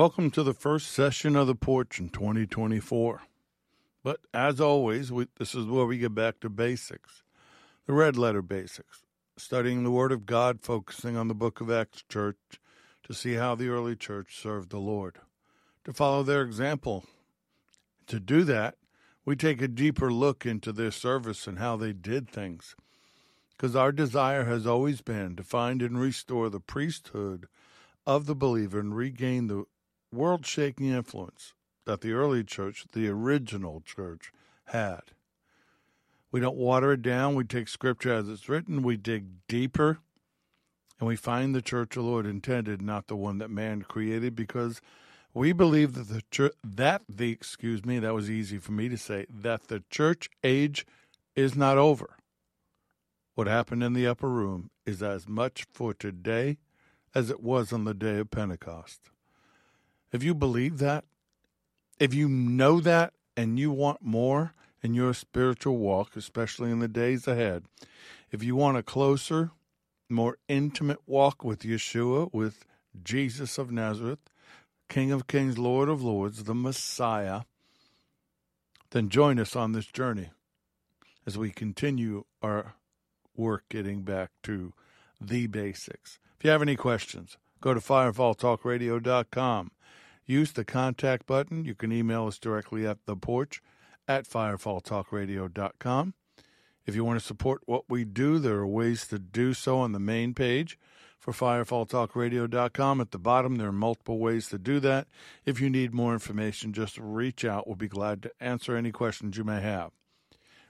Welcome. To the first session of the porch in 2024. But as always, we, this is where we get back to basics the red letter basics, studying the Word of God, focusing on the book of Acts Church to see how the early church served the Lord, to follow their example. To do that, we take a deeper look into their service and how they did things. Because our desire has always been to find and restore the priesthood of the believer and regain the world shaking influence that the early church, the original church, had. We don't water it down. We take scripture as it's written. We dig deeper and we find the church the Lord intended, not the one that man created, because we believe that the church, that the, excuse me, that was easy for me to say, that the church age is not over. What happened in the upper room is as much for today as it was on the day of Pentecost. If you believe that, if you know that, and you want more in your spiritual walk, especially in the days ahead, if you want a closer, more intimate walk with Yeshua, with Jesus of Nazareth, King of Kings, Lord of Lords, the Messiah, then join us on this journey as we continue our work getting back to the basics. If you have any questions, go to firefalltalkradio.com. Use the contact button. You can email us directly at the porch at firefalltalkradio.com. If you want to support what we do, there are ways to do so on the main page for firefalltalkradio.com. At the bottom, there are multiple ways to do that. If you need more information, just reach out. We'll be glad to answer any questions you may have.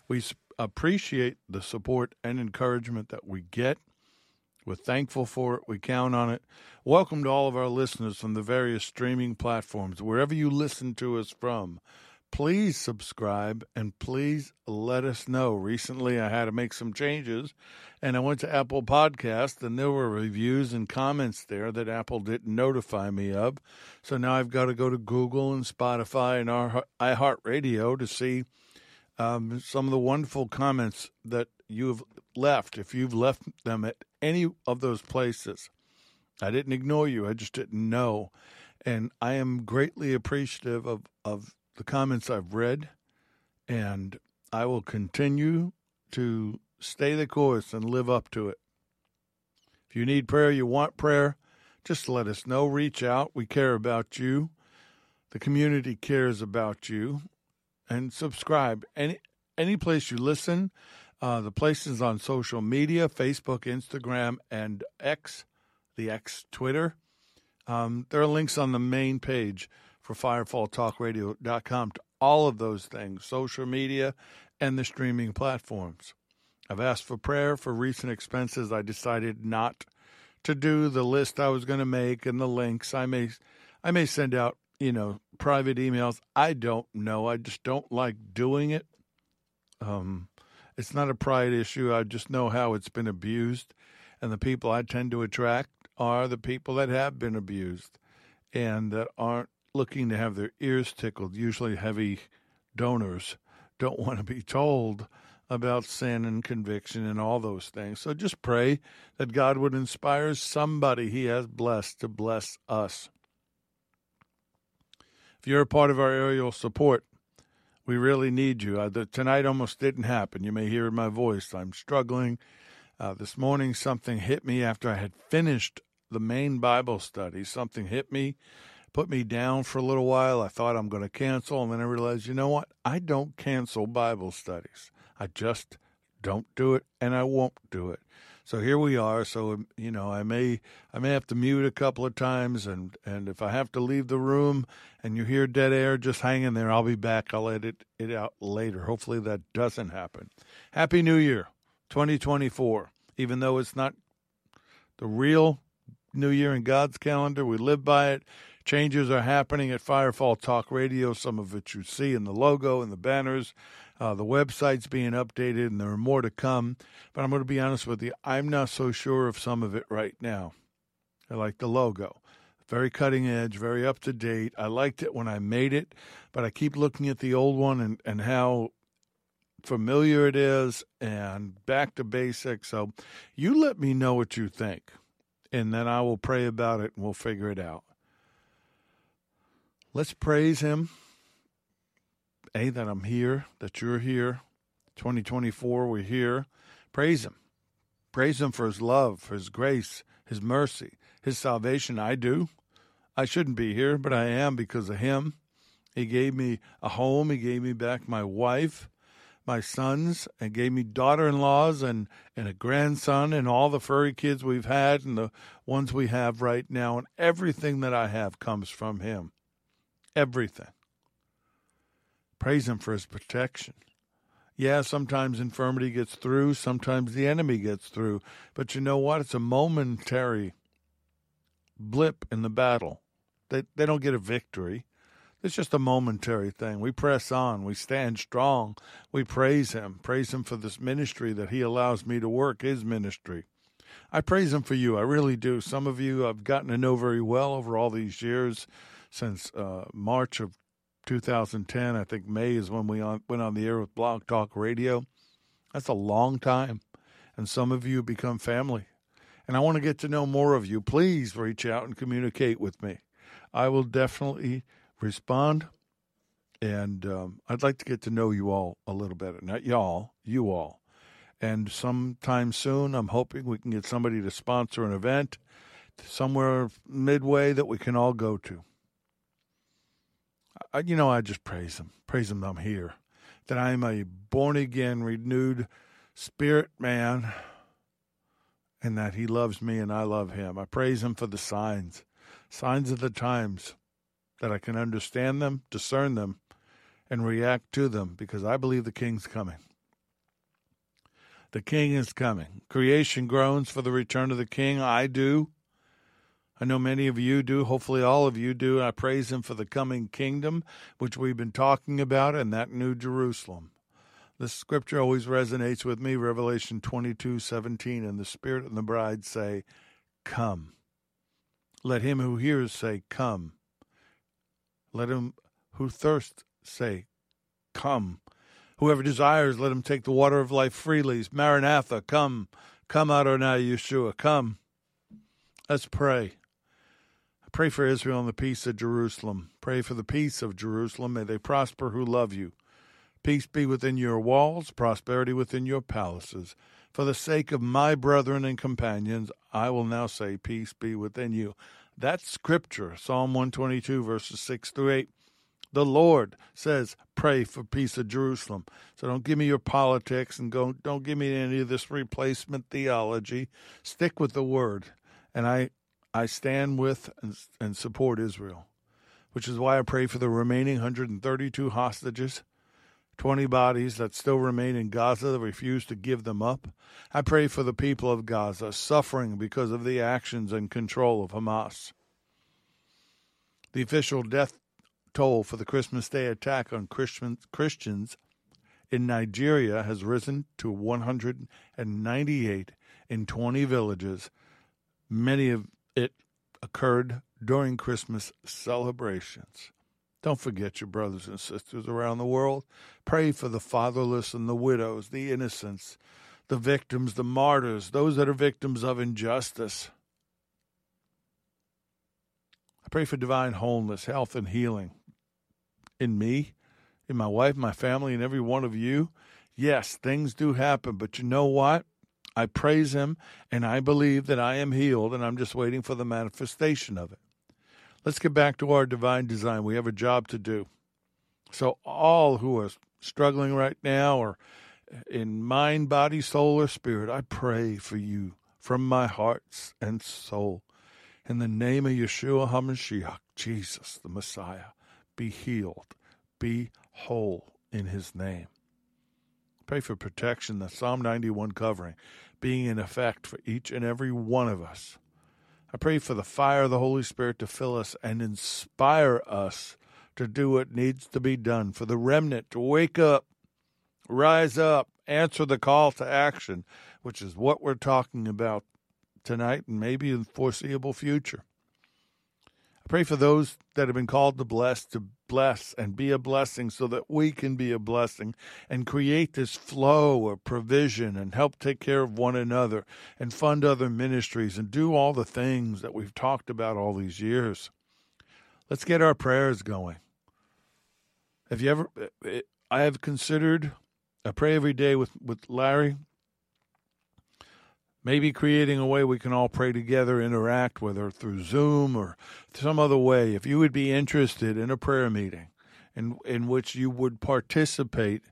We appreciate the support and encouragement that we get. We're thankful for it. We count on it. Welcome to all of our listeners from the various streaming platforms, wherever you listen to us from please subscribe and please let us know. Recently, I had to make some changes and I went to Apple Podcast and there were reviews and comments there that Apple didn't notify me of. So now I've got to go to Google and Spotify and our iHeartRadio to see um, some of the wonderful comments that you've left. If you've left them at any of those places, I didn't ignore you. I just didn't know. And I am greatly appreciative of, of the comments I've read, and I will continue to stay the course and live up to it. If you need prayer, you want prayer, just let us know. Reach out. We care about you. The community cares about you. And subscribe. Any any place you listen, uh, the places on social media, Facebook, Instagram, and X, the X Twitter. Um, there are links on the main page for firefalltalkradio.com to all of those things, social media and the streaming platforms. I've asked for prayer for recent expenses. I decided not to do the list I was going to make and the links. I may I may send out, you know, private emails. I don't know. I just don't like doing it. Um it's not a pride issue. I just know how it's been abused and the people I tend to attract are the people that have been abused and that aren't looking to have their ears tickled, usually heavy donors, don't want to be told about sin and conviction and all those things. So just pray that God would inspire somebody He has blessed to bless us. If you're a part of our aerial support, we really need you. Uh, the, tonight almost didn't happen. You may hear in my voice. I'm struggling. Uh, this morning, something hit me after I had finished the main Bible study. Something hit me put me down for a little while. I thought I'm going to cancel, and then I realized, you know what? I don't cancel Bible studies. I just don't do it, and I won't do it. So here we are. So um, you know, I may I may have to mute a couple of times, and and if I have to leave the room and you hear dead air, just hang in there. I'll be back. I'll edit it out later. Hopefully that doesn't happen. Happy New Year, 2024. Even though it's not the real New Year in God's calendar, we live by it. Changes are happening at Firefall Talk Radio, some of it you see in the logo and the banners. Uh, the website's being updated, and there are more to come. But I'm going to be honest with you, I'm not so sure of some of it right now. I like the logo. Very cutting edge, very up to date. I liked it when I made it, but I keep looking at the old one and, and how familiar it is and back to basics. So you let me know what you think. and then I will pray about it and we'll figure it out. Let's praise Him. A, that I'm here, that you're here. 2024, we're here. Praise Him. Praise Him for His love, for His grace, His mercy, His salvation. I do. I shouldn't be here, but I am because of Him. He gave me a home. He gave me back my wife, my sons, and gave me daughter in laws and, and a grandson and all the furry kids we've had and the ones we have right now. And everything that I have comes from Him. Everything. Praise Him for His protection. Yeah, sometimes infirmity gets through, sometimes the enemy gets through. But you know what? It's a momentary blip in the battle. They, they don't get a victory. It's just a momentary thing. We press on. We stand strong. We praise Him. Praise Him for this ministry that He allows me to work, His ministry. I praise Him for you. I really do. Some of you I've gotten to know very well over all these years since uh, March of 2010. I think May is when we on, went on the air with Blog Talk Radio. That's a long time. And some of you become family. And I want to get to know more of you. Please reach out and communicate with me. I will definitely respond. And um, I'd like to get to know you all a little better. Not y'all, you all. And sometime soon, I'm hoping we can get somebody to sponsor an event somewhere midway that we can all go to. You know, I just praise Him. Praise Him that I'm here, that I am a born again, renewed spirit man, and that He loves me and I love Him. I praise Him for the signs, signs of the times that I can understand them, discern them, and react to them because I believe the King's coming. The King is coming. Creation groans for the return of the King. I do. I know many of you do. Hopefully, all of you do. I praise Him for the coming kingdom, which we've been talking about, and that new Jerusalem. This scripture always resonates with me Revelation 22 17. And the Spirit and the bride say, Come. Let him who hears say, Come. Let him who thirsts say, Come. Whoever desires, let him take the water of life freely. Maranatha, come. Come, Adonai Yeshua, come. Let's pray. Pray for Israel and the peace of Jerusalem. Pray for the peace of Jerusalem. May they prosper who love you. Peace be within your walls, prosperity within your palaces. For the sake of my brethren and companions, I will now say, Peace be within you. That's scripture, Psalm 122, verses 6 through 8. The Lord says, pray for peace of Jerusalem. So don't give me your politics and go, don't give me any of this replacement theology. Stick with the word. And I, I stand with and, and support Israel, which is why I pray for the remaining 132 hostages 20 bodies that still remain in Gaza that refuse to give them up. I pray for the people of Gaza suffering because of the actions and control of Hamas. The official death toll for the Christmas Day attack on Christians in Nigeria has risen to 198 in 20 villages. Many of it occurred during Christmas celebrations. Don't forget your brothers and sisters around the world. Pray for the fatherless and the widows, the innocents, the victims, the martyrs, those that are victims of injustice. I pray for divine wholeness, health, and healing in me, in my wife, my family, and every one of you. Yes, things do happen, but you know what? I praise Him and I believe that I am healed, and I'm just waiting for the manifestation of it. Let's get back to our divine design. We have a job to do. So, all who are struggling right now or in mind, body, soul, or spirit, I pray for you from my heart and soul. In the name of Yeshua HaMashiach, Jesus, the Messiah, be healed, be whole in his name. Pray for protection, the Psalm 91 covering being in effect for each and every one of us. I pray for the fire of the Holy Spirit to fill us and inspire us to do what needs to be done, for the remnant to wake up, rise up, answer the call to action, which is what we're talking about tonight and maybe in the foreseeable future. Pray for those that have been called to bless, to bless and be a blessing so that we can be a blessing and create this flow of provision and help take care of one another and fund other ministries and do all the things that we've talked about all these years. Let's get our prayers going. Have you ever, eh, eh, I have considered, I pray every day with, with Larry maybe creating a way we can all pray together, interact, whether through Zoom or some other way. If you would be interested in a prayer meeting in, in which you would participate,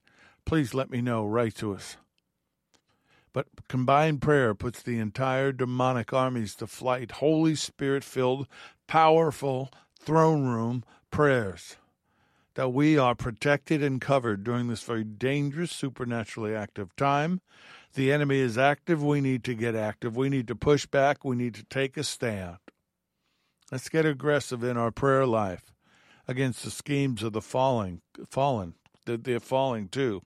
please let me know. Write to us. But combined prayer puts the entire demonic armies to flight. Holy Spirit filled, powerful throne room prayers. That we are protected and covered during this very dangerous, supernaturally active time the enemy is active, we need to get active. We need to push back. We need to take a stand. Let's get aggressive in our prayer life against the schemes of the falling, fallen. That they're falling too.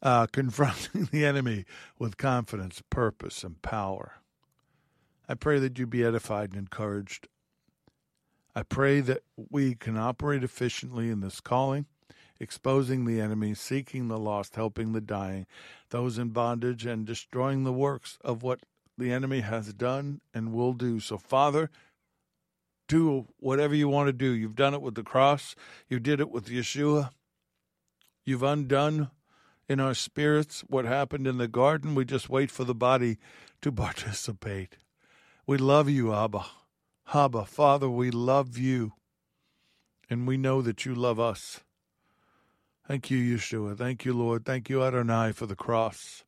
Uh, confronting the enemy with confidence, purpose, and power. I pray that you be edified and encouraged. I pray that we can operate efficiently in this calling exposing the enemy, seeking the lost, helping the dying, those in bondage, and destroying the works of what the enemy has done and will do. So, Father, do whatever you want to do. You've done it with the cross, you did it with Yeshua. You've undone in our spirits what happened in the garden. We just wait for the body to participate. We love you, Abba. Abba, Father, we love you. And we know that you love us. Thank you, Yeshua. Thank you, Lord. Thank you, Adonai, for the cross,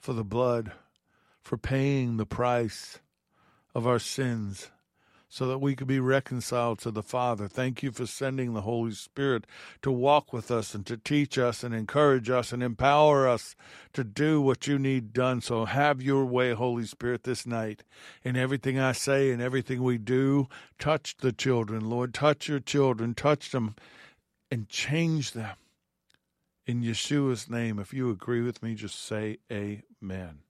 for the blood, for paying the price of our sins so that we could be reconciled to the Father. Thank you for sending the Holy Spirit to walk with us and to teach us and encourage us and empower us to do what you need done. So have your way, Holy Spirit, this night. In everything I say and everything we do, touch the children, Lord. Touch your children, touch them and change them in Yeshua's name, if you agree with me, just say amen.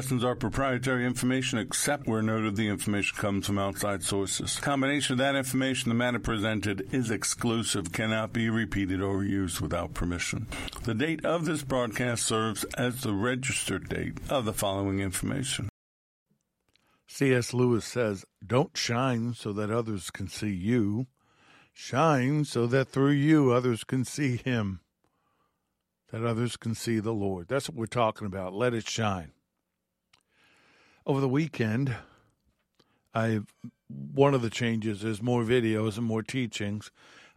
Lessons are proprietary information except where noted the information comes from outside sources. Combination of that information, the matter presented is exclusive, cannot be repeated or used without permission. The date of this broadcast serves as the registered date of the following information. C.S. Lewis says, Don't shine so that others can see you. Shine so that through you others can see him, that others can see the Lord. That's what we're talking about. Let it shine over the weekend, I one of the changes is more videos and more teachings,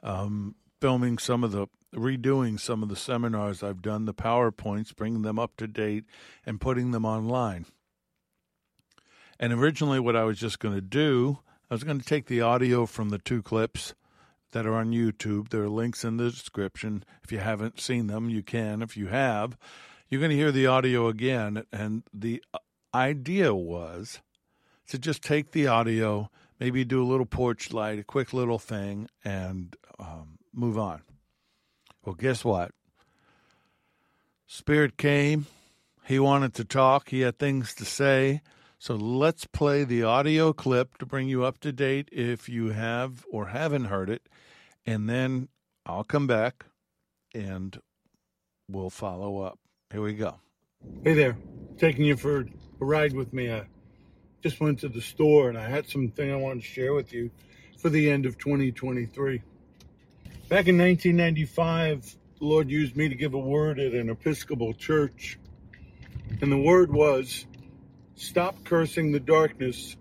um, filming some of the redoing some of the seminars I've done, the PowerPoints, bringing them up to date, and putting them online. And originally, what I was just going to do, I was going to take the audio from the two clips that are on YouTube. There are links in the description. If you haven't seen them, you can. If you have, you're going to hear the audio again, and the idea was to just take the audio, maybe do a little porch light, a quick little thing, and um, move on. Well, guess what? Spirit came. He wanted to talk. He had things to say. So let's play the audio clip to bring you up to date if you have or haven't heard it. And then I'll come back and we'll follow up. Here we go. Hey there, taking you for ride with me. I just went to the store and I had something I wanted to share with you for the end of 2023. Back in 1995, the Lord used me to give a word at an Episcopal church. And the word was stop cursing the darkness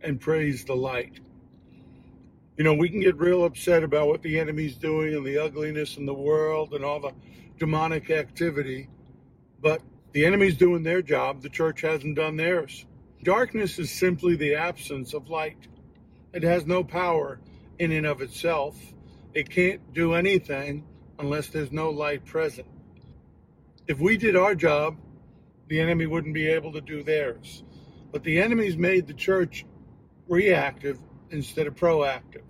and praise the light. You know, we can get real upset about what the enemy's doing and the ugliness in the world and all the demonic activity, but the enemy's doing their job, the church hasn't done theirs. Darkness is simply the absence of light. It has no power in and of itself. It can't do anything unless there's no light present. If we did our job, the enemy wouldn't be able to do theirs. But the enemy's made the church reactive instead of proactive.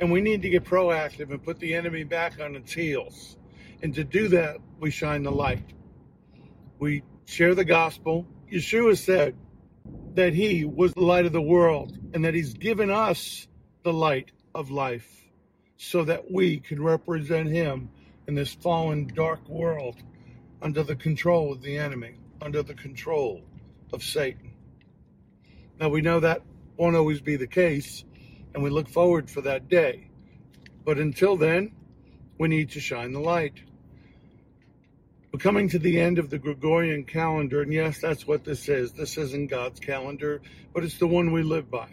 And we need to get proactive and put the enemy back on its heels. And to do that, we shine the light. We share the gospel. Yeshua said that he was the light of the world and that he's given us the light of life so that we can represent him in this fallen, dark world under the control of the enemy, under the control of Satan. Now, we know that won't always be the case, and we look forward for that day. But until then, we need to shine the light. We're coming to the end of the Gregorian calendar, and yes, that's what this is. This isn't God's calendar, but it's the one we live by.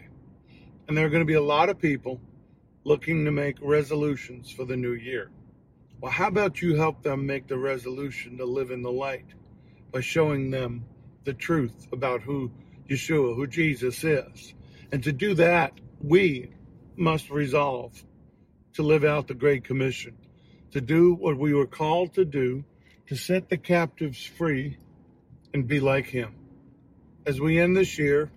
And there are going to be a lot of people looking to make resolutions for the new year. Well, how about you help them make the resolution to live in the light by showing them the truth about who Yeshua, who Jesus is? And to do that, we must resolve to live out the Great Commission, to do what we were called to do, to set the captives free and be like Him. As we end this year,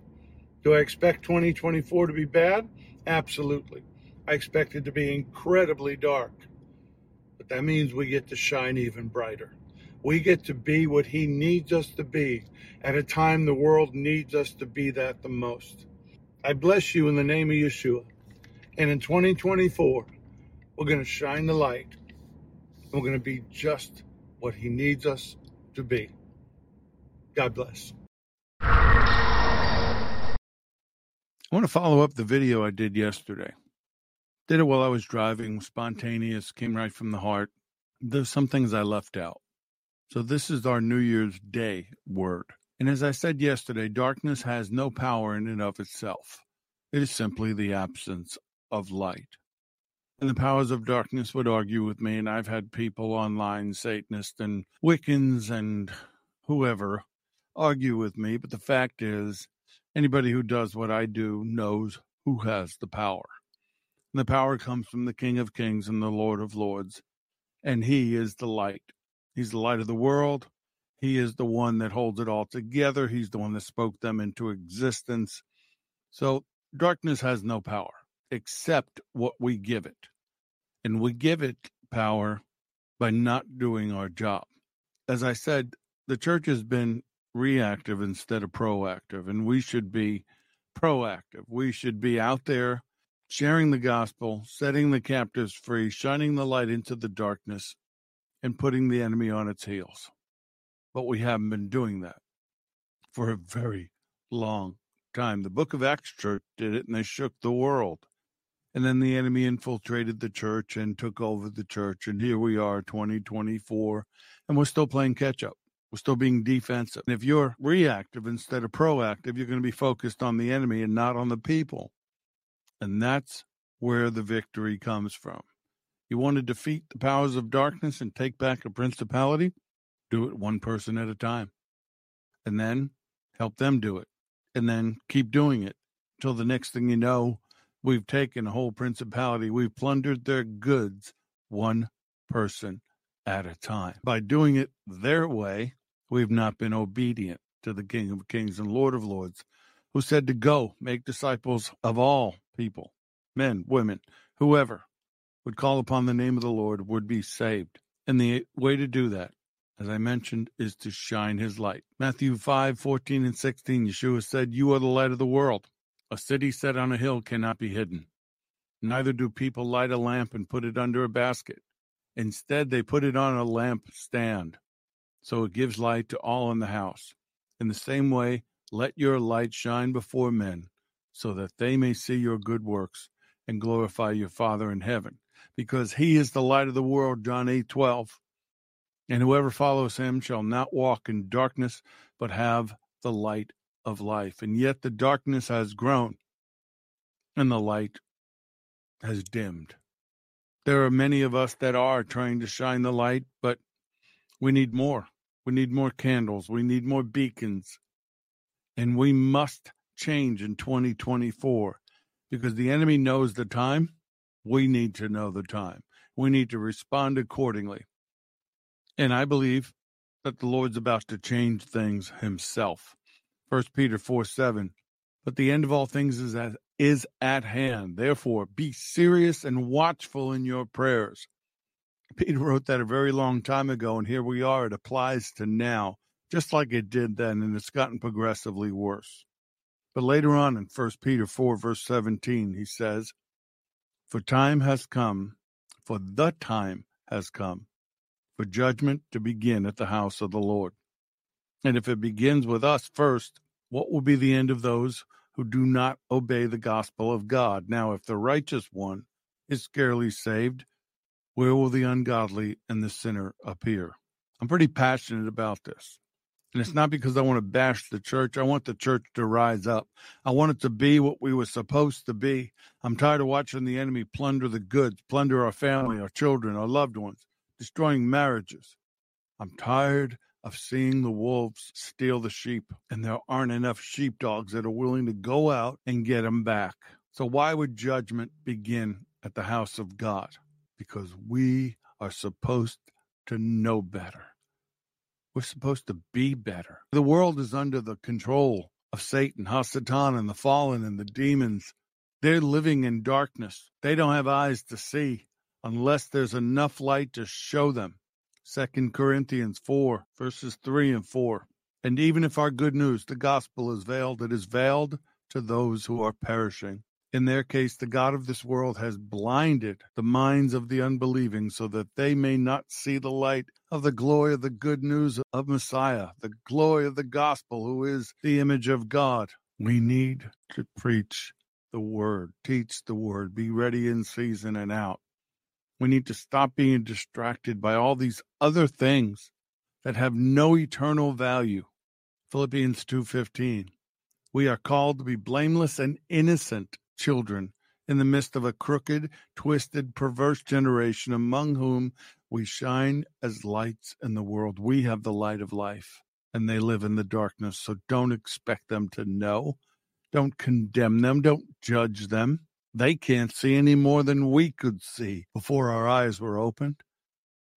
do I expect 2024 to be bad? Absolutely. I expect it to be incredibly dark. But that means we get to shine even brighter. We get to be what He needs us to be at a time the world needs us to be that the most. I bless you in the name of Yeshua. And in 2024, we're going to shine the light. We're going to be just what He needs us to be. God bless. I want to follow up the video I did yesterday. Did it while I was driving, spontaneous, came right from the heart. There's some things I left out. So this is our New Year's Day word. And as I said yesterday, darkness has no power in and of itself. It is simply the absence of light. And the powers of darkness would argue with me, and I've had people online, Satanists and Wiccans and whoever, argue with me. But the fact is, anybody who does what I do knows who has the power. And the power comes from the King of Kings and the Lord of Lords. And he is the light. He's the light of the world. He is the one that holds it all together. He's the one that spoke them into existence. So darkness has no power except what we give it. And we give it power by not doing our job. As I said, the church has been reactive instead of proactive, and we should be proactive. We should be out there sharing the gospel, setting the captives free, shining the light into the darkness, and putting the enemy on its heels. But we haven't been doing that for a very long time. The book of Acts church did it and they shook the world. And then the enemy infiltrated the church and took over the church. And here we are, 2024, and we're still playing catch up. We're still being defensive. And if you're reactive instead of proactive, you're going to be focused on the enemy and not on the people. And that's where the victory comes from. You want to defeat the powers of darkness and take back a principality? Do it one person at a time. And then help them do it. And then keep doing it until the next thing you know, we've taken a whole principality. We've plundered their goods one person at a time. By doing it their way, we've not been obedient to the King of Kings and Lord of Lords, who said to go make disciples of all people, men, women, whoever would call upon the name of the Lord would be saved. And the way to do that, as I mentioned, is to shine his light. Matthew 5 14 and 16, Yeshua said, You are the light of the world. A city set on a hill cannot be hidden. Neither do people light a lamp and put it under a basket. Instead, they put it on a lamp stand, so it gives light to all in the house. In the same way, let your light shine before men, so that they may see your good works and glorify your Father in heaven. Because he is the light of the world, John 8 12. And whoever follows him shall not walk in darkness, but have the light of life. And yet the darkness has grown, and the light has dimmed. There are many of us that are trying to shine the light, but we need more. We need more candles. We need more beacons. And we must change in 2024 because the enemy knows the time. We need to know the time. We need to respond accordingly. And I believe that the Lord's about to change things himself. 1 Peter 4 7. But the end of all things is at, is at hand. Therefore, be serious and watchful in your prayers. Peter wrote that a very long time ago, and here we are. It applies to now, just like it did then, and it's gotten progressively worse. But later on in 1 Peter 4, verse 17, he says, For time has come, for the time has come, for judgment to begin at the house of the Lord. And if it begins with us first, what will be the end of those who do not obey the gospel of God? Now, if the righteous one is scarcely saved, where will the ungodly and the sinner appear? I'm pretty passionate about this. And it's not because I want to bash the church. I want the church to rise up. I want it to be what we were supposed to be. I'm tired of watching the enemy plunder the goods, plunder our family, our children, our loved ones, destroying marriages. I'm tired of seeing the wolves steal the sheep, and there aren't enough sheepdogs that are willing to go out and get them back. So, why would judgment begin at the house of God? Because we are supposed to know better. We're supposed to be better. The world is under the control of Satan, Hasatan, and the fallen and the demons. They're living in darkness. They don't have eyes to see unless there's enough light to show them. Second Corinthians 4, verses 3 and 4. And even if our good news, the gospel, is veiled, it is veiled to those who are perishing. In their case, the God of this world has blinded the minds of the unbelieving so that they may not see the light of the glory of the good news of Messiah, the glory of the gospel, who is the image of God. We need to preach the word, teach the word, be ready in season and out. We need to stop being distracted by all these other things that have no eternal value. Philippians 2:15. We are called to be blameless and innocent children in the midst of a crooked, twisted, perverse generation among whom we shine as lights in the world. We have the light of life, and they live in the darkness. So don't expect them to know. Don't condemn them. Don't judge them. They can't see any more than we could see before our eyes were opened.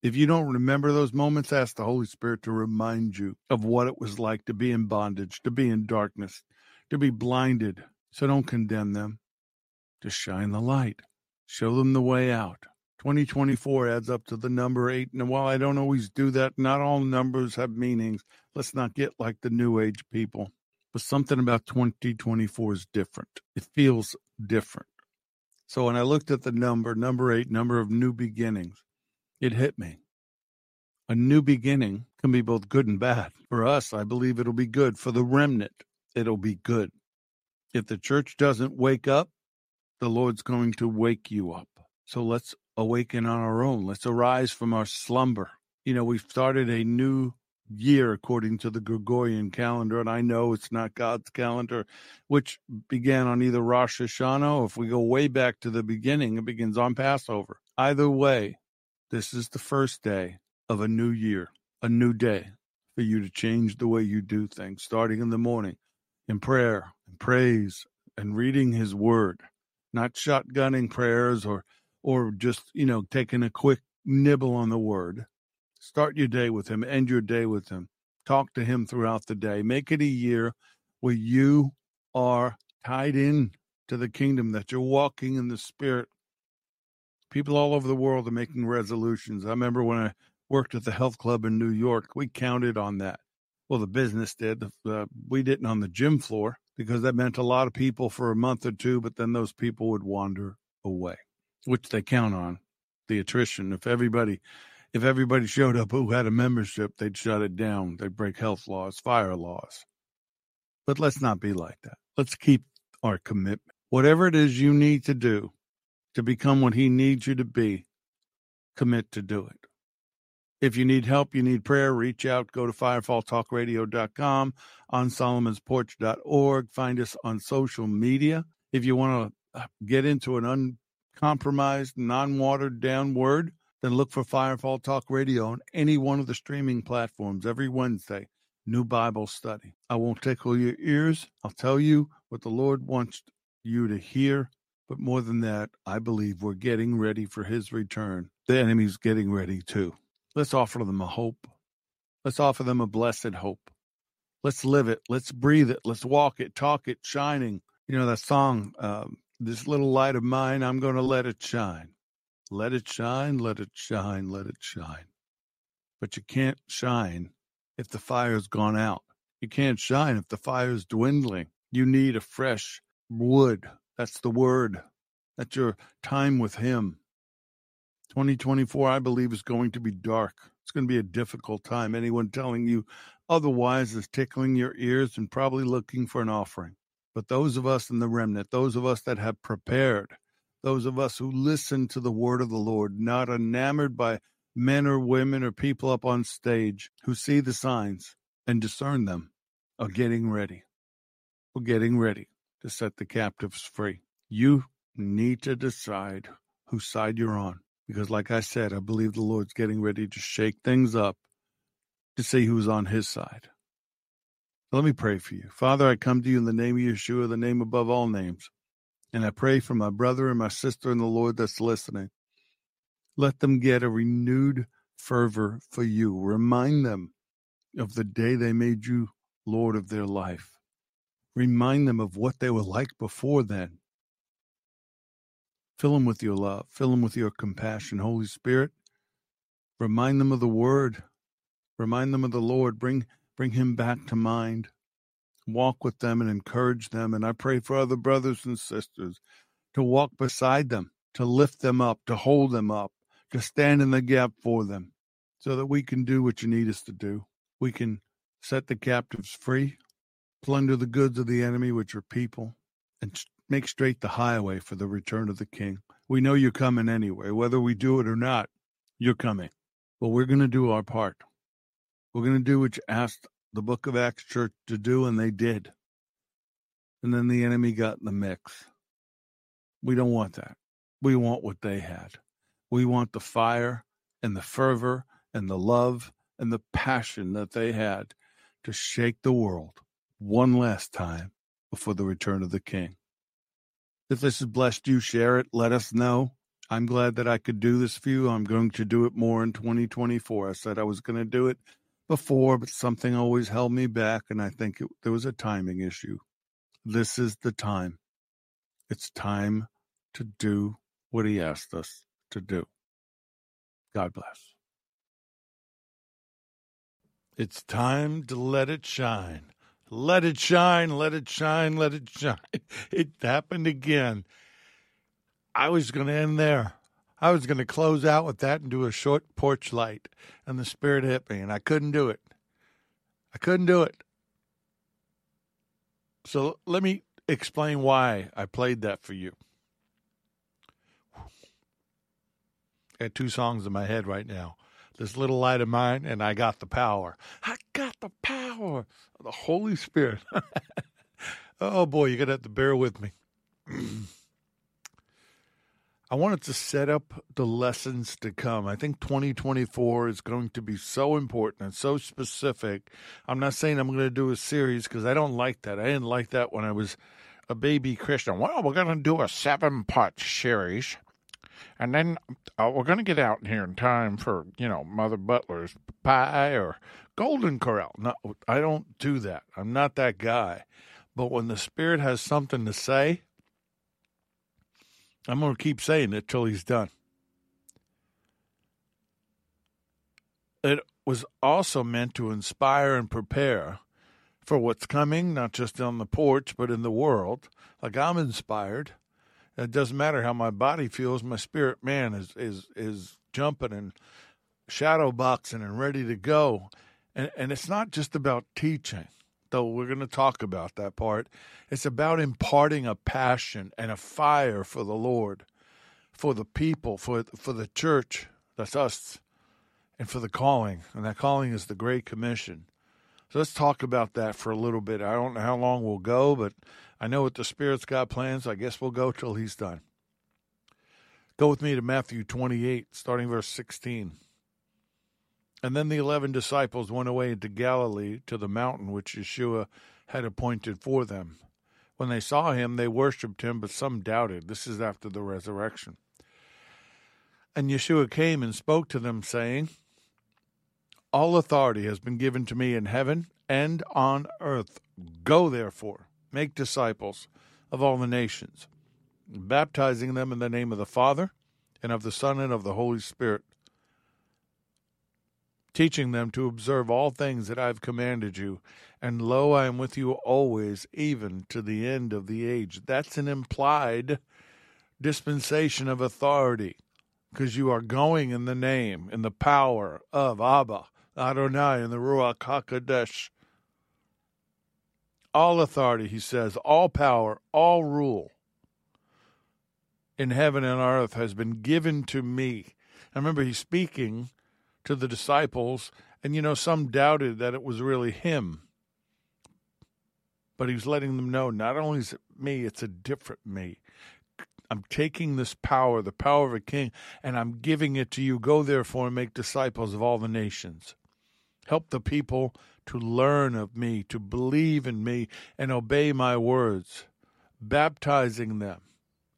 If you don't remember those moments, ask the Holy Spirit to remind you of what it was like to be in bondage, to be in darkness, to be blinded. So don't condemn them Just shine the light, show them the way out. 2024 adds up to the number eight. And while I don't always do that, not all numbers have meanings. Let's not get like the new age people. But something about 2024 is different. It feels different. So when I looked at the number, number eight, number of new beginnings, it hit me. A new beginning can be both good and bad. For us, I believe it'll be good. For the remnant, it'll be good. If the church doesn't wake up, the Lord's going to wake you up. So let's awaken on our own. Let's arise from our slumber. You know, we've started a new year according to the Gregorian calendar, and I know it's not God's calendar, which began on either Rosh Hashanah or if we go way back to the beginning, it begins on Passover. Either way, this is the first day of a new year, a new day for you to change the way you do things, starting in the morning in prayer and praise and reading His Word not shotgunning prayers or or just you know taking a quick nibble on the word start your day with him end your day with him talk to him throughout the day make it a year where you are tied in to the kingdom that you're walking in the spirit. People all over the world are making resolutions. I remember when i worked at the health club in new york we counted on that. Well the business did uh, we didn't on the gym floor because that meant a lot of people for a month or two, but then those people would wander away, which they count on the attrition. If everybody, if everybody showed up who had a membership, they'd shut it down. They'd break health laws, fire laws. But let's not be like that. Let's keep our commitment. Whatever it is you need to do to become what he needs you to be, commit to do it. If you need help, you need prayer, reach out, go to firefalltalkradio.com, on solomonsporch.org. Find us on social media. If you want to uh, get into an uncompromised, non watered down word, then look for Firefall Talk Radio on any one of the streaming platforms every Wednesday. New Bible study. I won't tickle your ears. I'll tell you what the Lord wants you to hear. But more than that, I believe we're getting ready for his return. The enemy's getting ready too. Let's offer them a hope. Let's offer them a blessed hope. Let's live it. Let's breathe it. Let's walk it, talk it, shining. You know that song, um, This Little Light of Mine, I'm going to let it shine. Let it shine, let it shine, let it shine. But you can't shine if the fire's gone out. You can't shine if the fire's dwindling. You need a fresh wood. That's the word. That's your time with Him. 2024, I believe, is going to be dark. It's going to be a difficult time. Anyone telling you otherwise is tickling your ears and probably looking for an offering. But those of us in the remnant, those of us that have prepared, those of us who listen to the word of the Lord, not enamored by men or women or people up on stage who see the signs and discern them, are getting ready. We're getting ready to set the captives free. You need to decide whose side you're on. Because, like I said, I believe the Lord's getting ready to shake things up to see who's on his side. Let me pray for you. Father, I come to you in the name of Yeshua, the name above all names. And I pray for my brother and my sister in the Lord that's listening. Let them get a renewed fervor for you. Remind them of the day they made you Lord of their life. Remind them of what they were like before then. Fill them with your love. Fill them with your compassion. Holy Spirit, remind them of the word. Remind them of the Lord. Bring, bring him back to mind. Walk with them and encourage them. And I pray for other brothers and sisters to walk beside them, to lift them up, to hold them up, to stand in the gap for them so that we can do what you need us to do. We can set the captives free, plunder the goods of the enemy, which are people, and make straight the highway for the return of the King. We know you're coming anyway. Whether we do it or not, you're coming. But we're going to do our part. We're going to do what you asked the book of Acts church to do, and they did. And then the enemy got in the mix. We don't want that. We want what they had. We want the fire and the fervor and the love and the passion that they had to shake the world one last time before the return of the King. If this has blessed you, share it. Let us know. I'm glad that I could do this for you. I'm going to do it more in 2024. I said I was going to do it before, but something always held me back, and I think it, there was a timing issue. This is the time. It's time to do what He asked us to do. God bless. It's time to let it shine. Let it shine, let it shine, let it shine. It happened again. I was going to end there. I was going to close out with that and do a short porch light, and the Spirit hit me, and I couldn't do it. I couldn't do it. So let me explain why I played that for you. I got two songs in my head right now this little light of mine, and I got the power. I got the power of the Holy Spirit. oh boy, you're gonna have to bear with me. I wanted to set up the lessons to come. I think 2024 is going to be so important and so specific. I'm not saying I'm going to do a series because I don't like that. I didn't like that when I was a baby Christian. Well, we're going to do a seven part series and then uh, we're going to get out here in time for, you know, Mother Butler's pie or Golden Corral. No, I don't do that. I'm not that guy. But when the Spirit has something to say, I'm going to keep saying it till he's done. It was also meant to inspire and prepare for what's coming, not just on the porch, but in the world. Like I'm inspired it doesn't matter how my body feels. My spirit man is is is jumping and shadow boxing and ready to go. And and it's not just about teaching, though we're going to talk about that part. It's about imparting a passion and a fire for the Lord, for the people, for for the church. That's us, and for the calling. And that calling is the Great Commission. So let's talk about that for a little bit. I don't know how long we'll go, but I know what the Spirit's got plans. I guess we'll go till he's done. Go with me to Matthew 28, starting verse 16. And then the eleven disciples went away into Galilee to the mountain which Yeshua had appointed for them. When they saw him, they worshipped him, but some doubted. This is after the resurrection. And Yeshua came and spoke to them, saying, All authority has been given to me in heaven and on earth. Go, therefore, make disciples of all the nations, baptizing them in the name of the Father, and of the Son, and of the Holy Spirit, teaching them to observe all things that I have commanded you. And lo, I am with you always, even to the end of the age. That's an implied dispensation of authority because you are going in the name, in the power of Abba, Adonai, and the Ruach HaKodesh. All authority, he says, all power, all rule in heaven and earth has been given to me. I remember he's speaking to the disciples, and you know, some doubted that it was really him. But he was letting them know not only is it me, it's a different me. I'm taking this power, the power of a king, and I'm giving it to you. Go therefore and make disciples of all the nations. Help the people to learn of me, to believe in me, and obey my words, baptizing them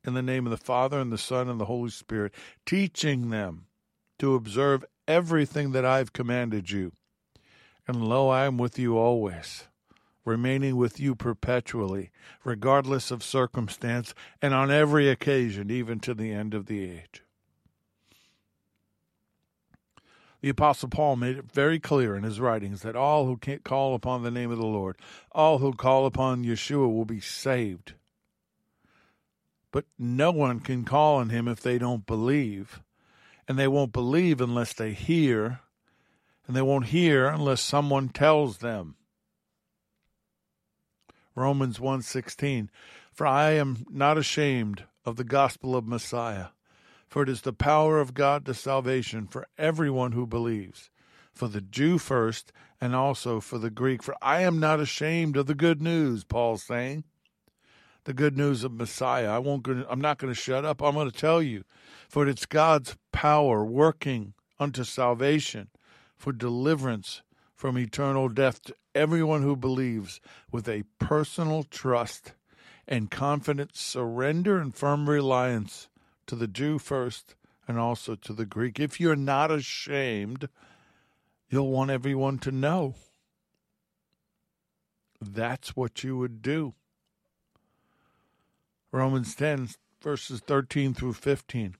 in the name of the Father and the Son and the Holy Spirit, teaching them to observe everything that I've commanded you. And lo, I am with you always remaining with you perpetually, regardless of circumstance, and on every occasion, even to the end of the age. The Apostle Paul made it very clear in his writings that all who can't call upon the name of the Lord, all who call upon Yeshua will be saved. But no one can call on him if they don't believe. And they won't believe unless they hear. And they won't hear unless someone tells them. Romans 1:16 For I am not ashamed of the gospel of Messiah for it is the power of God to salvation for everyone who believes for the Jew first and also for the Greek for I am not ashamed of the good news Paul's saying the good news of Messiah I won't I'm not going to shut up I'm going to tell you for it's God's power working unto salvation for deliverance from eternal death to everyone who believes with a personal trust and confident surrender and firm reliance to the Jew first and also to the Greek. If you're not ashamed, you'll want everyone to know. That's what you would do. Romans 10, verses 13 through 15.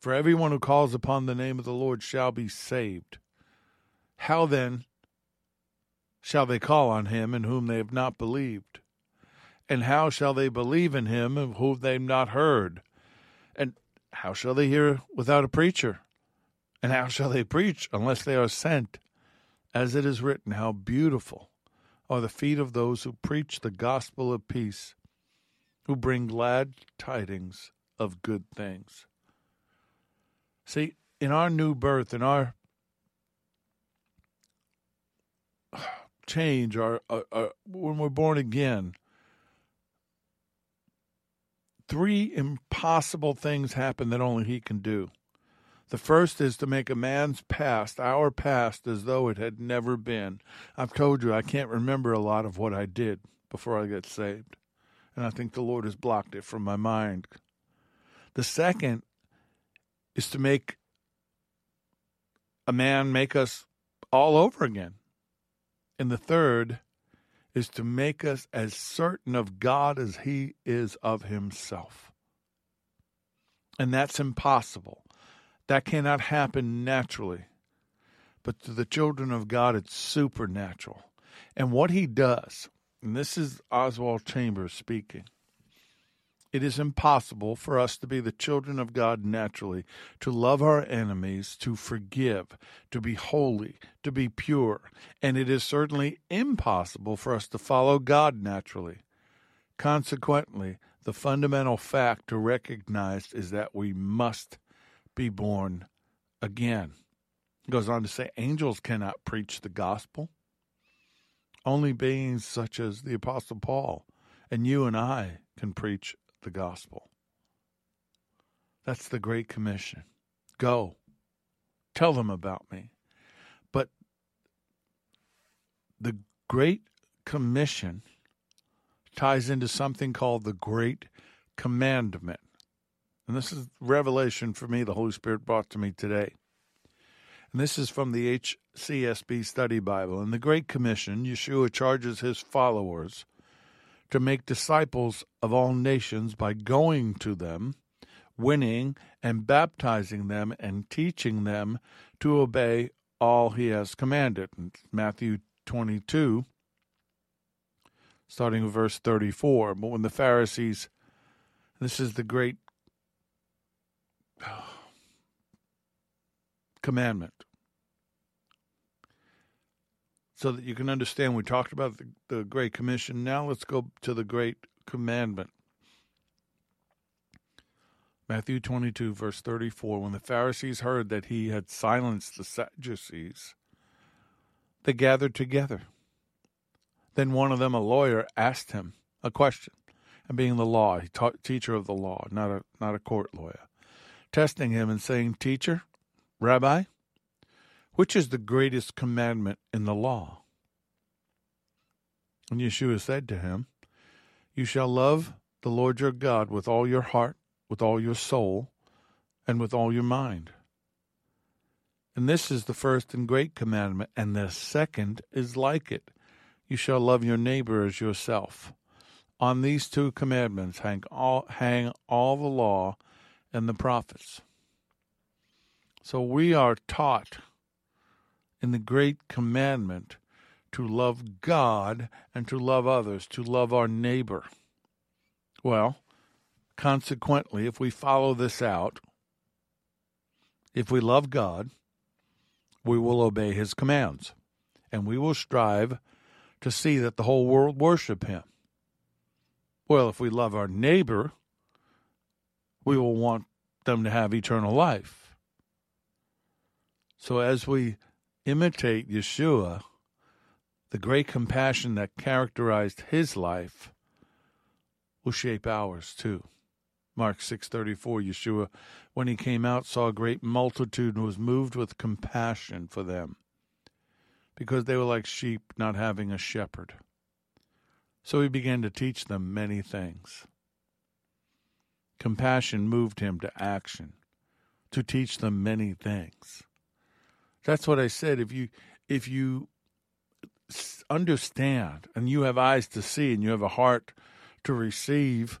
For everyone who calls upon the name of the Lord shall be saved. How then shall they call on him in whom they have not believed? And how shall they believe in him of whom they have not heard? And how shall they hear without a preacher? And how shall they preach unless they are sent? As it is written, How beautiful are the feet of those who preach the gospel of peace, who bring glad tidings of good things. See, in our new birth, in our change, our, our, our, when we're born again, three impossible things happen that only He can do. The first is to make a man's past, our past, as though it had never been. I've told you I can't remember a lot of what I did before I got saved. And I think the Lord has blocked it from my mind. The second is to make a man make us all over again. And the third is to make us as certain of God as he is of himself. And that's impossible. That cannot happen naturally. But to the children of God, it's supernatural. And what he does, and this is Oswald Chambers speaking, it is impossible for us to be the children of God naturally, to love our enemies, to forgive, to be holy, to be pure. And it is certainly impossible for us to follow God naturally. Consequently, the fundamental fact to recognize is that we must be born again. He goes on to say angels cannot preach the gospel. Only beings such as the Apostle Paul and you and I can preach the gospel. That's the Great Commission. Go. Tell them about me. But the Great Commission ties into something called the Great Commandment. And this is revelation for me, the Holy Spirit brought to me today. And this is from the HCSB Study Bible. In the Great Commission, Yeshua charges his followers to make disciples of all nations by going to them, winning and baptizing them, and teaching them to obey all he has commanded. Matthew 22, starting with verse 34. But when the Pharisees, this is the great commandment. So that you can understand, we talked about the, the Great Commission. Now let's go to the Great Commandment. Matthew 22, verse 34. When the Pharisees heard that he had silenced the Sadducees, they gathered together. Then one of them, a lawyer, asked him a question. And being the law, he taught, teacher of the law, not a not a court lawyer, testing him and saying, Teacher, Rabbi, which is the greatest commandment in the law? And Yeshua said to him, You shall love the Lord your God with all your heart, with all your soul, and with all your mind. And this is the first and great commandment, and the second is like it. You shall love your neighbor as yourself. On these two commandments hang all, hang all the law and the prophets. So we are taught in the great commandment to love God and to love others, to love our neighbor. Well, consequently, if we follow this out, if we love God, we will obey his commands and we will strive to see that the whole world worship him. Well, if we love our neighbor, we will want them to have eternal life. So as we imitate Yeshua, the great compassion that characterized his life will shape ours too. Mark 6:34 Yeshua when he came out saw a great multitude and was moved with compassion for them because they were like sheep not having a shepherd. So he began to teach them many things. Compassion moved him to action, to teach them many things. That's what I said. If you if you understand and you have eyes to see and you have a heart to receive,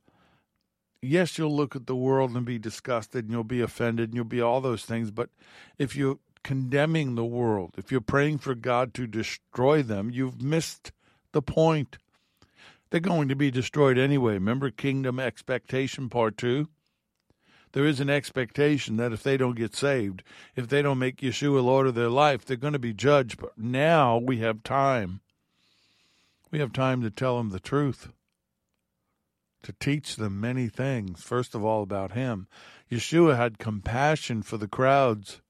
yes, you'll look at the world and be disgusted and you'll be offended and you'll be all those things. But if you're condemning the world, if you're praying for God to destroy them, you've missed the point. They're going to be destroyed anyway. Remember Kingdom Expectation Part 2? There is an expectation that if they don't get saved, if they don't make Yeshua Lord of their life, they're going to be judged. But now we have time. We have time to tell them the truth, to teach them many things. First of all, about Him. Yeshua had compassion for the crowds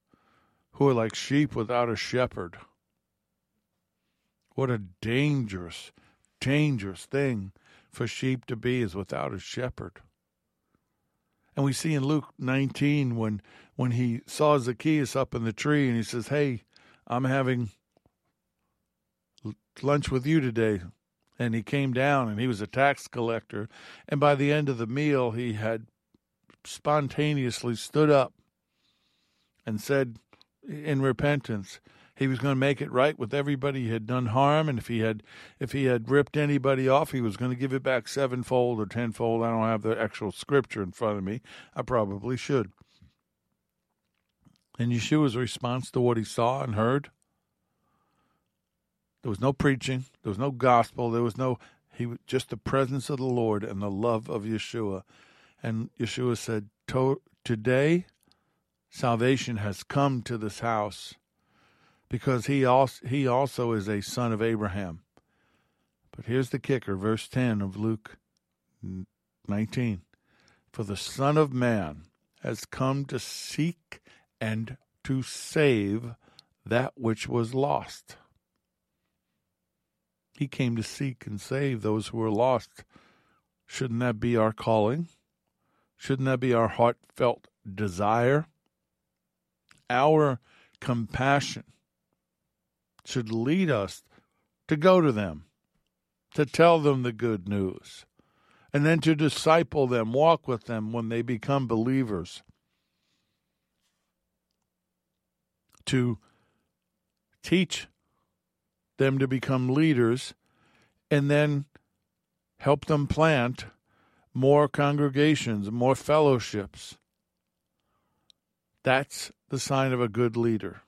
who are like sheep without a shepherd. What a dangerous dangerous thing for sheep to be is without a shepherd. And we see in Luke 19 when when he saw Zacchaeus up in the tree and he says, "Hey, I'm having lunch with you today." And he came down and he was a tax collector, and by the end of the meal he had spontaneously stood up and said in repentance, he was going to make it right with everybody he had done harm, and if he had if he had ripped anybody off, he was going to give it back sevenfold or tenfold. I don't have the actual scripture in front of me. I probably should. And Yeshua's response to what he saw and heard. There was no preaching. There was no gospel. There was no he just the presence of the Lord and the love of Yeshua. And Yeshua said, "Today, salvation has come to this house." Because he also, he also is a son of Abraham. But here's the kicker, verse 10 of Luke 19. For the Son of Man has come to seek and to save that which was lost. He came to seek and save those who were lost. Shouldn't that be our calling? Shouldn't that be our heartfelt desire? Our compassion should lead us to go to them, to tell them the good news, and then to disciple them, walk with them when they become believers, to teach them to become leaders, and then help them plant more congregations, more fellowships. That's the sign of a good leader.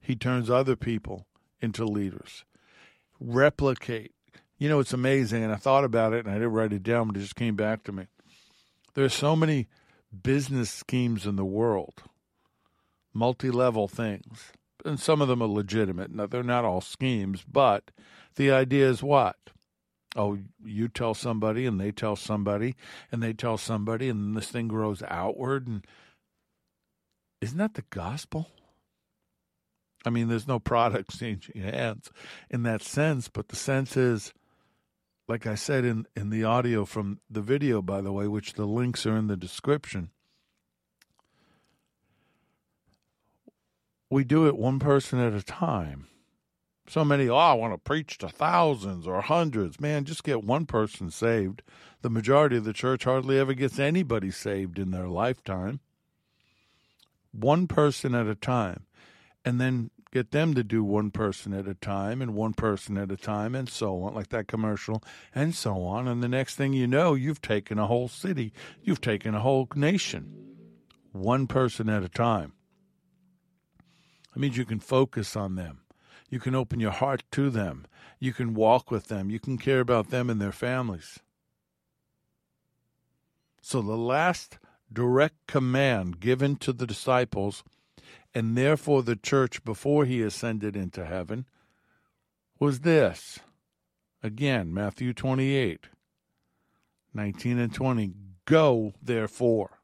He turns other people into leaders. Replicate. You know, it's amazing, and I thought about it and I didn't write it down, but it just came back to me. There's so many business schemes in the world, multi level things, and some of them are legitimate. Now, they're not all schemes, but the idea is what? Oh, you tell somebody, and they tell somebody, and they tell somebody, and this thing grows outward. And isn't that the gospel? I mean, there's no product changing hands in that sense, but the sense is, like I said in, in the audio from the video, by the way, which the links are in the description, we do it one person at a time. So many, oh, I want to preach to thousands or hundreds. Man, just get one person saved. The majority of the church hardly ever gets anybody saved in their lifetime. One person at a time and then get them to do one person at a time and one person at a time and so on, like that commercial, and so on. And the next thing you know, you've taken a whole city, you've taken a whole nation, one person at a time. That means you can focus on them. You can open your heart to them. You can walk with them. You can care about them and their families. So the last direct command given to the disciples and therefore the church before he ascended into heaven was this. Again, Matthew 28, 19 and 20. Go, therefore,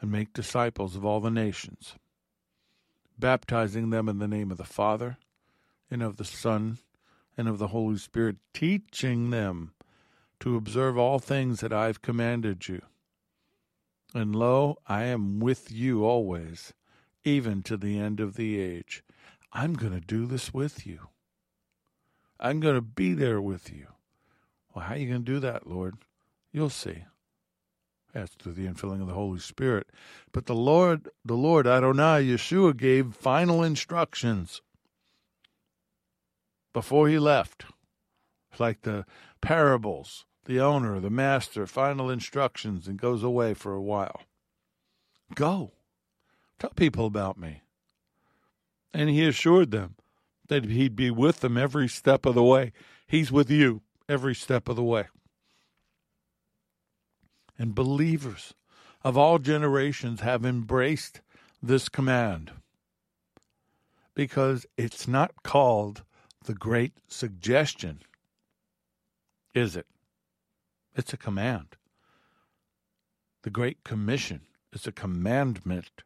and make disciples of all the nations, baptizing them in the name of the Father, and of the Son, and of the Holy Spirit, teaching them to observe all things that I've commanded you. And lo, I am with you always, even to the end of the age. I'm going to do this with you. I'm going to be there with you. Well, how are you going to do that, Lord? You'll see. That's through the infilling of the Holy Spirit. But the Lord, the Lord Adonai, Yeshua, gave final instructions before he left. Like the parables the owner, the master, final instructions and goes away for a while. Go. Tell people about me. And he assured them that he'd be with them every step of the way. He's with you every step of the way. And believers of all generations have embraced this command because it's not called the Great Suggestion, is it? It's a command. The Great Commission is a commandment.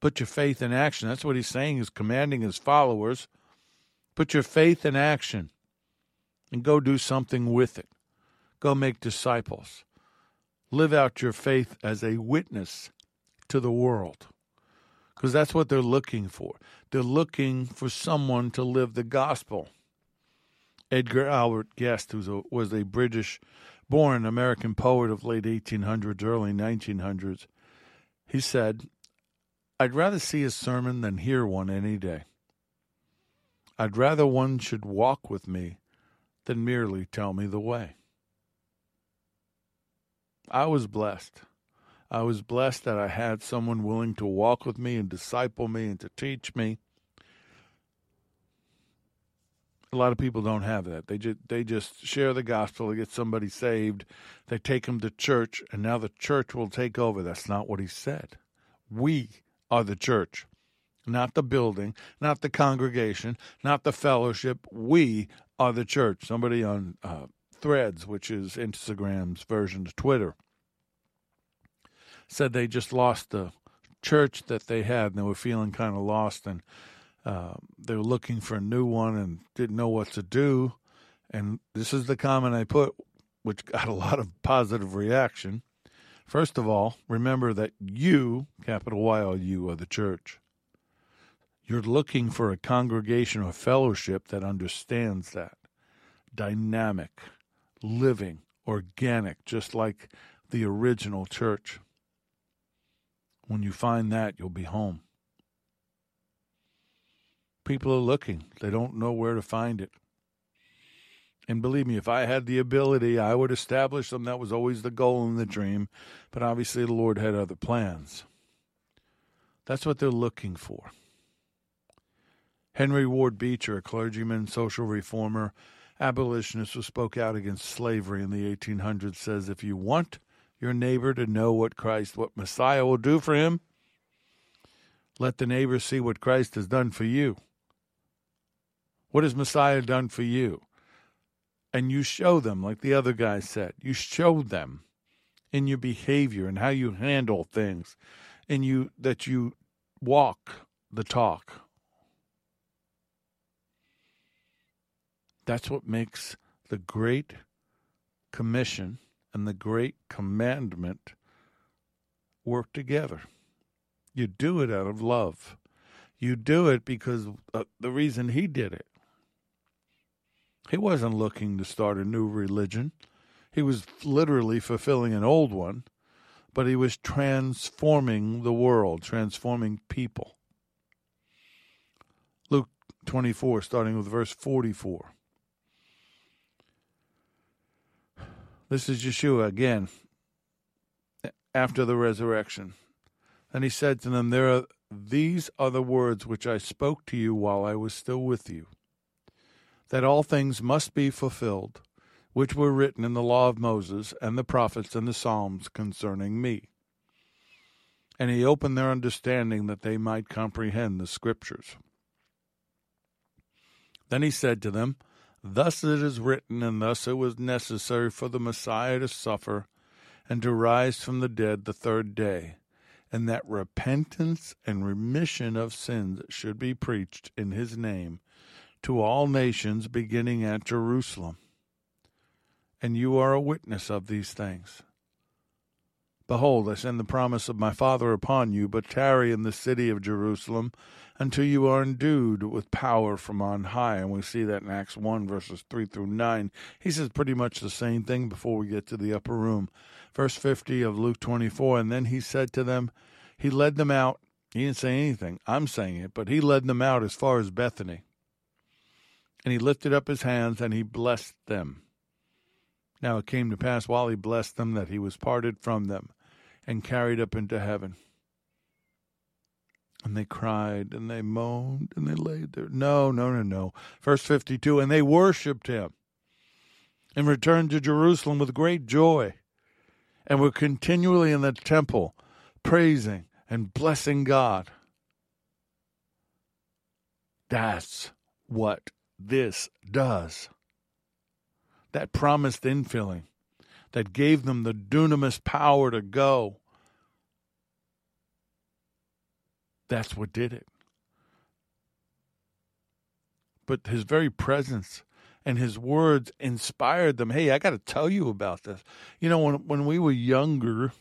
Put your faith in action. That's what he's saying, is commanding his followers. Put your faith in action and go do something with it. Go make disciples. Live out your faith as a witness to the world. Because that's what they're looking for. They're looking for someone to live the gospel. Edgar Albert Guest, who was a British born American poet of late 1800s, early 1900s, he said, I'd rather see a sermon than hear one any day. I'd rather one should walk with me than merely tell me the way. I was blessed. I was blessed that I had someone willing to walk with me and disciple me and to teach me a lot of people don't have that. They just they just share the gospel, they get somebody saved, they take them to church, and now the church will take over. That's not what he said. We are the church, not the building, not the congregation, not the fellowship. We are the church. Somebody on uh, Threads, which is Instagram's version of Twitter, said they just lost the church that they had, and they were feeling kind of lost and uh, they were looking for a new one and didn't know what to do. And this is the comment I put, which got a lot of positive reaction. First of all, remember that you, capital Y O U, are the church. You're looking for a congregation or fellowship that understands that. Dynamic, living, organic, just like the original church. When you find that, you'll be home. People are looking, they don't know where to find it. And believe me, if I had the ability, I would establish them. That was always the goal and the dream. But obviously, the Lord had other plans. That's what they're looking for. Henry Ward Beecher, a clergyman, social reformer, abolitionist who spoke out against slavery in the 1800s, says if you want your neighbor to know what Christ, what Messiah will do for him, let the neighbor see what Christ has done for you. What has Messiah done for you? And you show them, like the other guy said, you show them in your behavior and how you handle things, and you that you walk the talk. That's what makes the Great Commission and the Great Commandment work together. You do it out of love. You do it because uh, the reason he did it. He wasn't looking to start a new religion. He was literally fulfilling an old one, but he was transforming the world, transforming people. Luke 24, starting with verse 44. This is Yeshua again after the resurrection. And he said to them, There are these are the words which I spoke to you while I was still with you, that all things must be fulfilled, which were written in the law of Moses and the prophets and the Psalms concerning me. And he opened their understanding that they might comprehend the Scriptures. Then he said to them, Thus it is written, and thus it was necessary for the Messiah to suffer and to rise from the dead the third day, and that repentance and remission of sins should be preached in his name to all nations, beginning at Jerusalem. And you are a witness of these things. Behold, I send the promise of my Father upon you, but tarry in the city of Jerusalem until you are endued with power from on high. And we see that in Acts 1, verses 3 through 9. He says pretty much the same thing before we get to the upper room. Verse 50 of Luke 24. And then he said to them, He led them out. He didn't say anything. I'm saying it, but he led them out as far as Bethany. And he lifted up his hands and he blessed them. Now it came to pass while he blessed them that he was parted from them and carried up into heaven. And they cried and they moaned and they laid there. No, no, no, no. Verse 52 And they worshiped him and returned to Jerusalem with great joy and were continually in the temple praising and blessing God. That's what this does. That promised infilling that gave them the dunamis power to go That's what did it. But his very presence and his words inspired them. Hey, I got to tell you about this. You know, when when we were younger,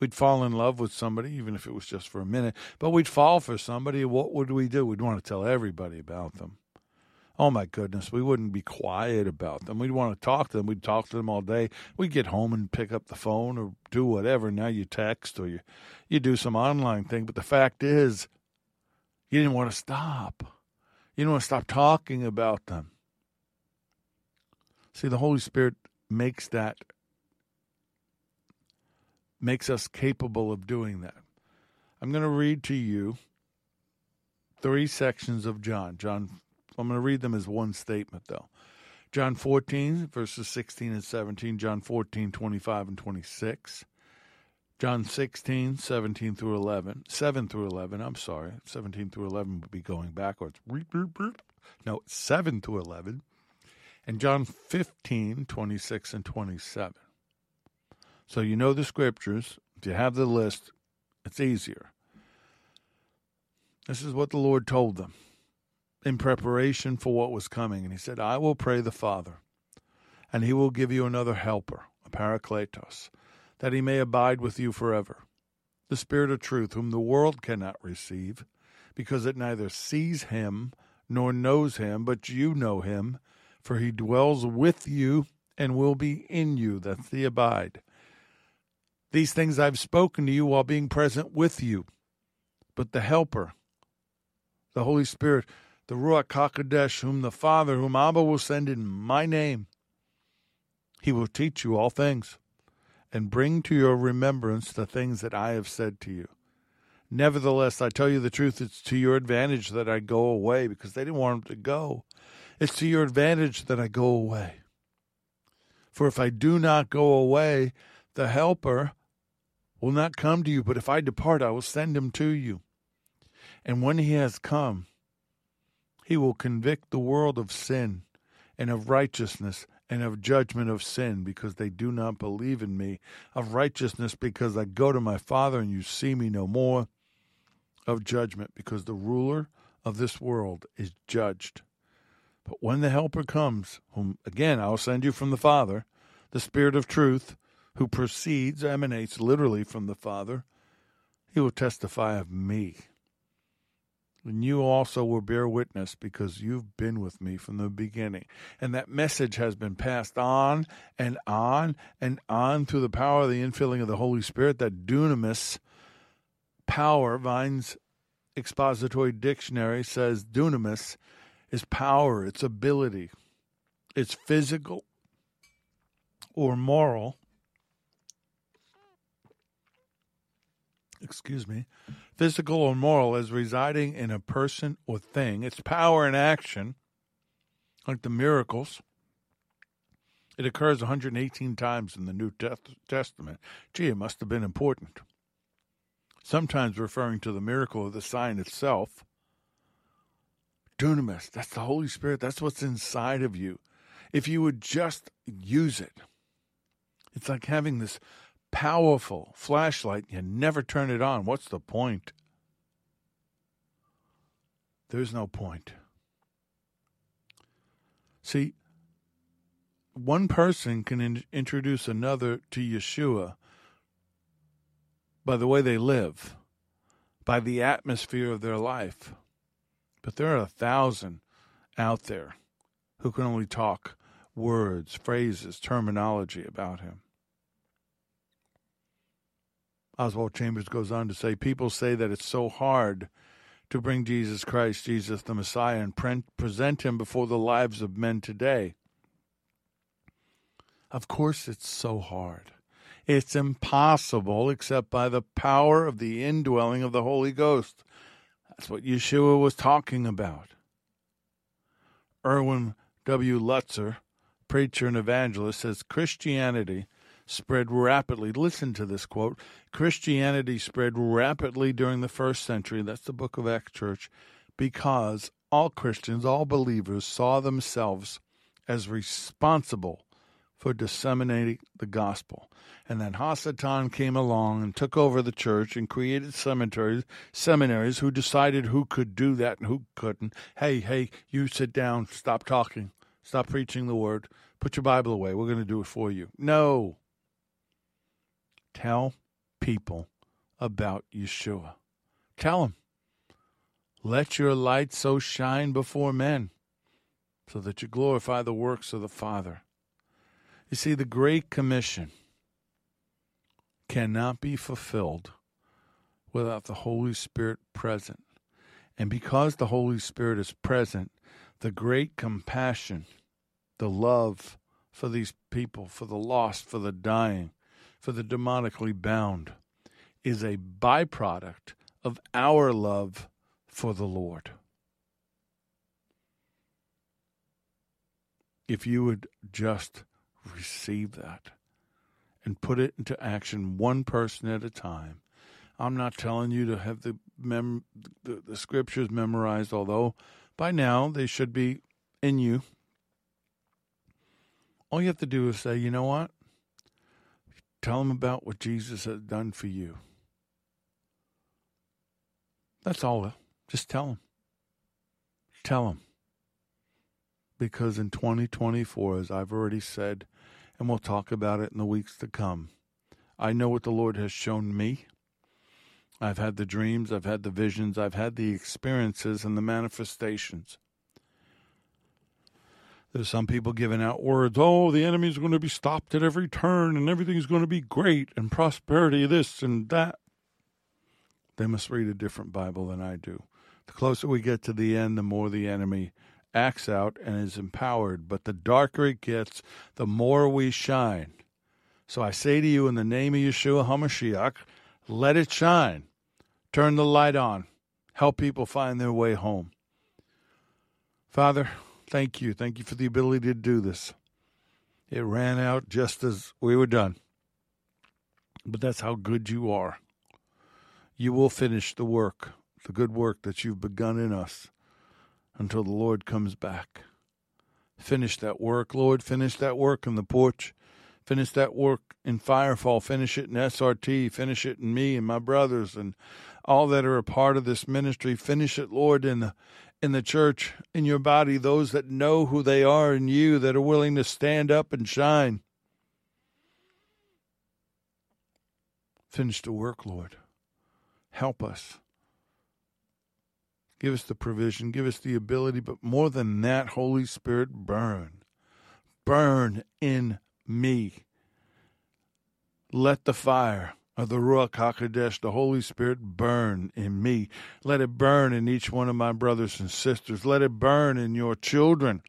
we'd fall in love with somebody, even if it was just for a minute. But we'd fall for somebody. What would we do? We'd want to tell everybody about them oh my goodness, we wouldn't be quiet about them. We'd want to talk to them. We'd talk to them all day. We'd get home and pick up the phone or do whatever. Now you text or you, you do some online thing. But the fact is, you didn't want to stop. You didn't want to stop talking about them. See, the Holy Spirit makes that, makes us capable of doing that. I'm going to read to you three sections of John. John I'm going to read them as one statement, though. John 14, verses 16 and 17, John 14, 25 and 26, John 16, 17 through 11, 7 through 11, I'm sorry, 17 through 11 would be going backwards. No, 7 to 11, and John 15, 26 and 27. So you know the scriptures. If you have the list, it's easier. This is what the Lord told them in preparation for what was coming. And he said, I will pray the Father, and he will give you another helper, a parakletos, that he may abide with you forever. The Spirit of truth, whom the world cannot receive, because it neither sees him nor knows him, but you know him, for he dwells with you and will be in you. That's the abide. These things I've spoken to you while being present with you. But the Helper, the Holy Spirit, the Ruach HaKodesh, whom the Father, whom Abba will send in my name. He will teach you all things and bring to your remembrance the things that I have said to you. Nevertheless, I tell you the truth, it's to your advantage that I go away because they didn't want him to go. It's to your advantage that I go away. For if I do not go away, the Helper will not come to you, but if I depart, I will send him to you. And when he has come, he will convict the world of sin and of righteousness and of judgment of sin because they do not believe in me, of righteousness because I go to my Father and you see me no more, of judgment because the ruler of this world is judged. But when the Helper comes, whom again I will send you from the Father, the Spirit of truth, who proceeds, emanates literally from the Father, he will testify of me. And you also will bear witness because you've been with me from the beginning. And that message has been passed on and on and on through the power of the infilling of the Holy Spirit, that dunamis power. Vine's expository dictionary says dunamis is power, it's ability, it's physical or moral. Excuse me, physical or moral as residing in a person or thing. It's power in action, like the miracles. It occurs 118 times in the New Testament. Gee, it must have been important. Sometimes referring to the miracle of the sign itself dunamis. That's the Holy Spirit. That's what's inside of you. If you would just use it, it's like having this powerful flashlight. You never turn it on. What's the point? There's no point. See, one person can in- introduce another to Yeshua by the way they live, by the atmosphere of their life. But there are a thousand out there who can only talk words, phrases, terminology about him. Oswald Chambers goes on to say people say that it's so hard to bring Jesus Christ, Jesus the Messiah, and pre- present him before the lives of men today. Of course, it's so hard. It's impossible except by the power of the indwelling of the Holy Ghost. That's what Yeshua was talking about. Erwin W. Lutzer, preacher and evangelist, says Christianity spread rapidly. Listen to this quote Christianity spread rapidly during the first century, that's the book of Acts Church, because all Christians, all believers saw themselves as responsible for disseminating the gospel. And then Hasatan came along and took over the church and created seminaries, seminaries who decided who could do that and who couldn't. Hey, hey, you sit down, stop talking, stop preaching the word, put your Bible away. We're going to do it for you. No. Tell people about Yeshua. Tell them. Let your light so shine before men so that you glorify the works of the Father. You see, the Great Commission cannot be fulfilled without the Holy Spirit present. And because the Holy Spirit is present, the great compassion, the love for these people, for the lost, for the dying, for the demonically bound, is a byproduct of our love for the Lord. If you would just receive that and put it into action one person at a time. I'm not telling you to have the, mem- the, the scriptures memorized, although by now they should be in you. All you have to do is say, you know what? Tell them about what Jesus has done for you. That's all. Just tell them. Tell them. Because in 2024, as I've already said, and we'll talk about it in the weeks to come. I know what the Lord has shown me. I've had the dreams, I've had the visions, I've had the experiences and the manifestations. There's some people giving out words, oh, the enemy's going to be stopped at every turn and everything's going to be great and prosperity, this and that. They must read a different Bible than I do The closer we get to the end, the more the enemy acts out and is empowered. But the darker it gets, the more we shine. So I say to you, in the name of Yeshua HaMashiach, let it shine. Turn the light on. Help people find their way home. Father, thank you. Thank you for the ability to do this. It ran out just as we were done. But that's how good you are. You will finish the work, the good work that you've begun in us until the Lord comes back. Finish that work, Lord. Finish that work in the porch. Finish that work in Firefall. Finish it in SRT. Finish it in me and my brothers and all that are a part of this ministry. Finish it, Lord, in the in the church, in your body, those that know who they are in you, that are willing to stand up and shine. Finish the work, Lord. Help us. Give us the provision, give us the ability, but more than that, Holy Spirit, burn. Burn in me. Let the fire of the Ruach HaKodesh, the Holy Spirit, burn in me. Let it burn in each one of my brothers and sisters. Let it burn in your children.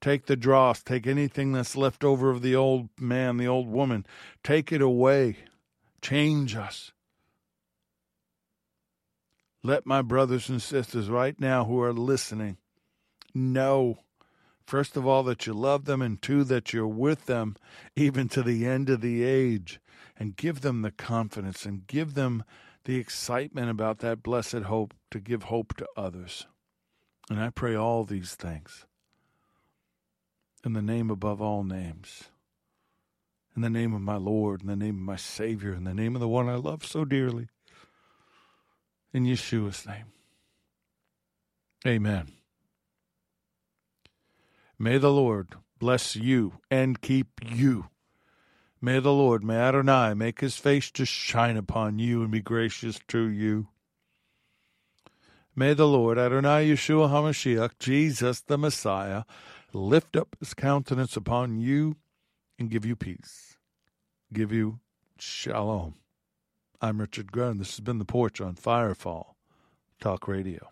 Take the dross, take anything that's left over of the old man, the old woman, take it away. Change us. Let my brothers and sisters right now who are listening know, first of all, that you love them, and two, that you're with them even to the end of the age. And give them the confidence and give them the excitement about that blessed hope to give hope to others. And I pray all these things in the name above all names, in the name of my Lord, in the name of my Savior, in the name of the one I love so dearly. In Yeshua's name. Amen. May the Lord bless you and keep you. May the Lord, may Adonai, make his face to shine upon you and be gracious to you. May the Lord, Adonai Yeshua HaMashiach, Jesus the Messiah, lift up his countenance upon you and give you peace. Give you shalom. I'm Richard Grun. This has been The Porch on Firefall Talk Radio.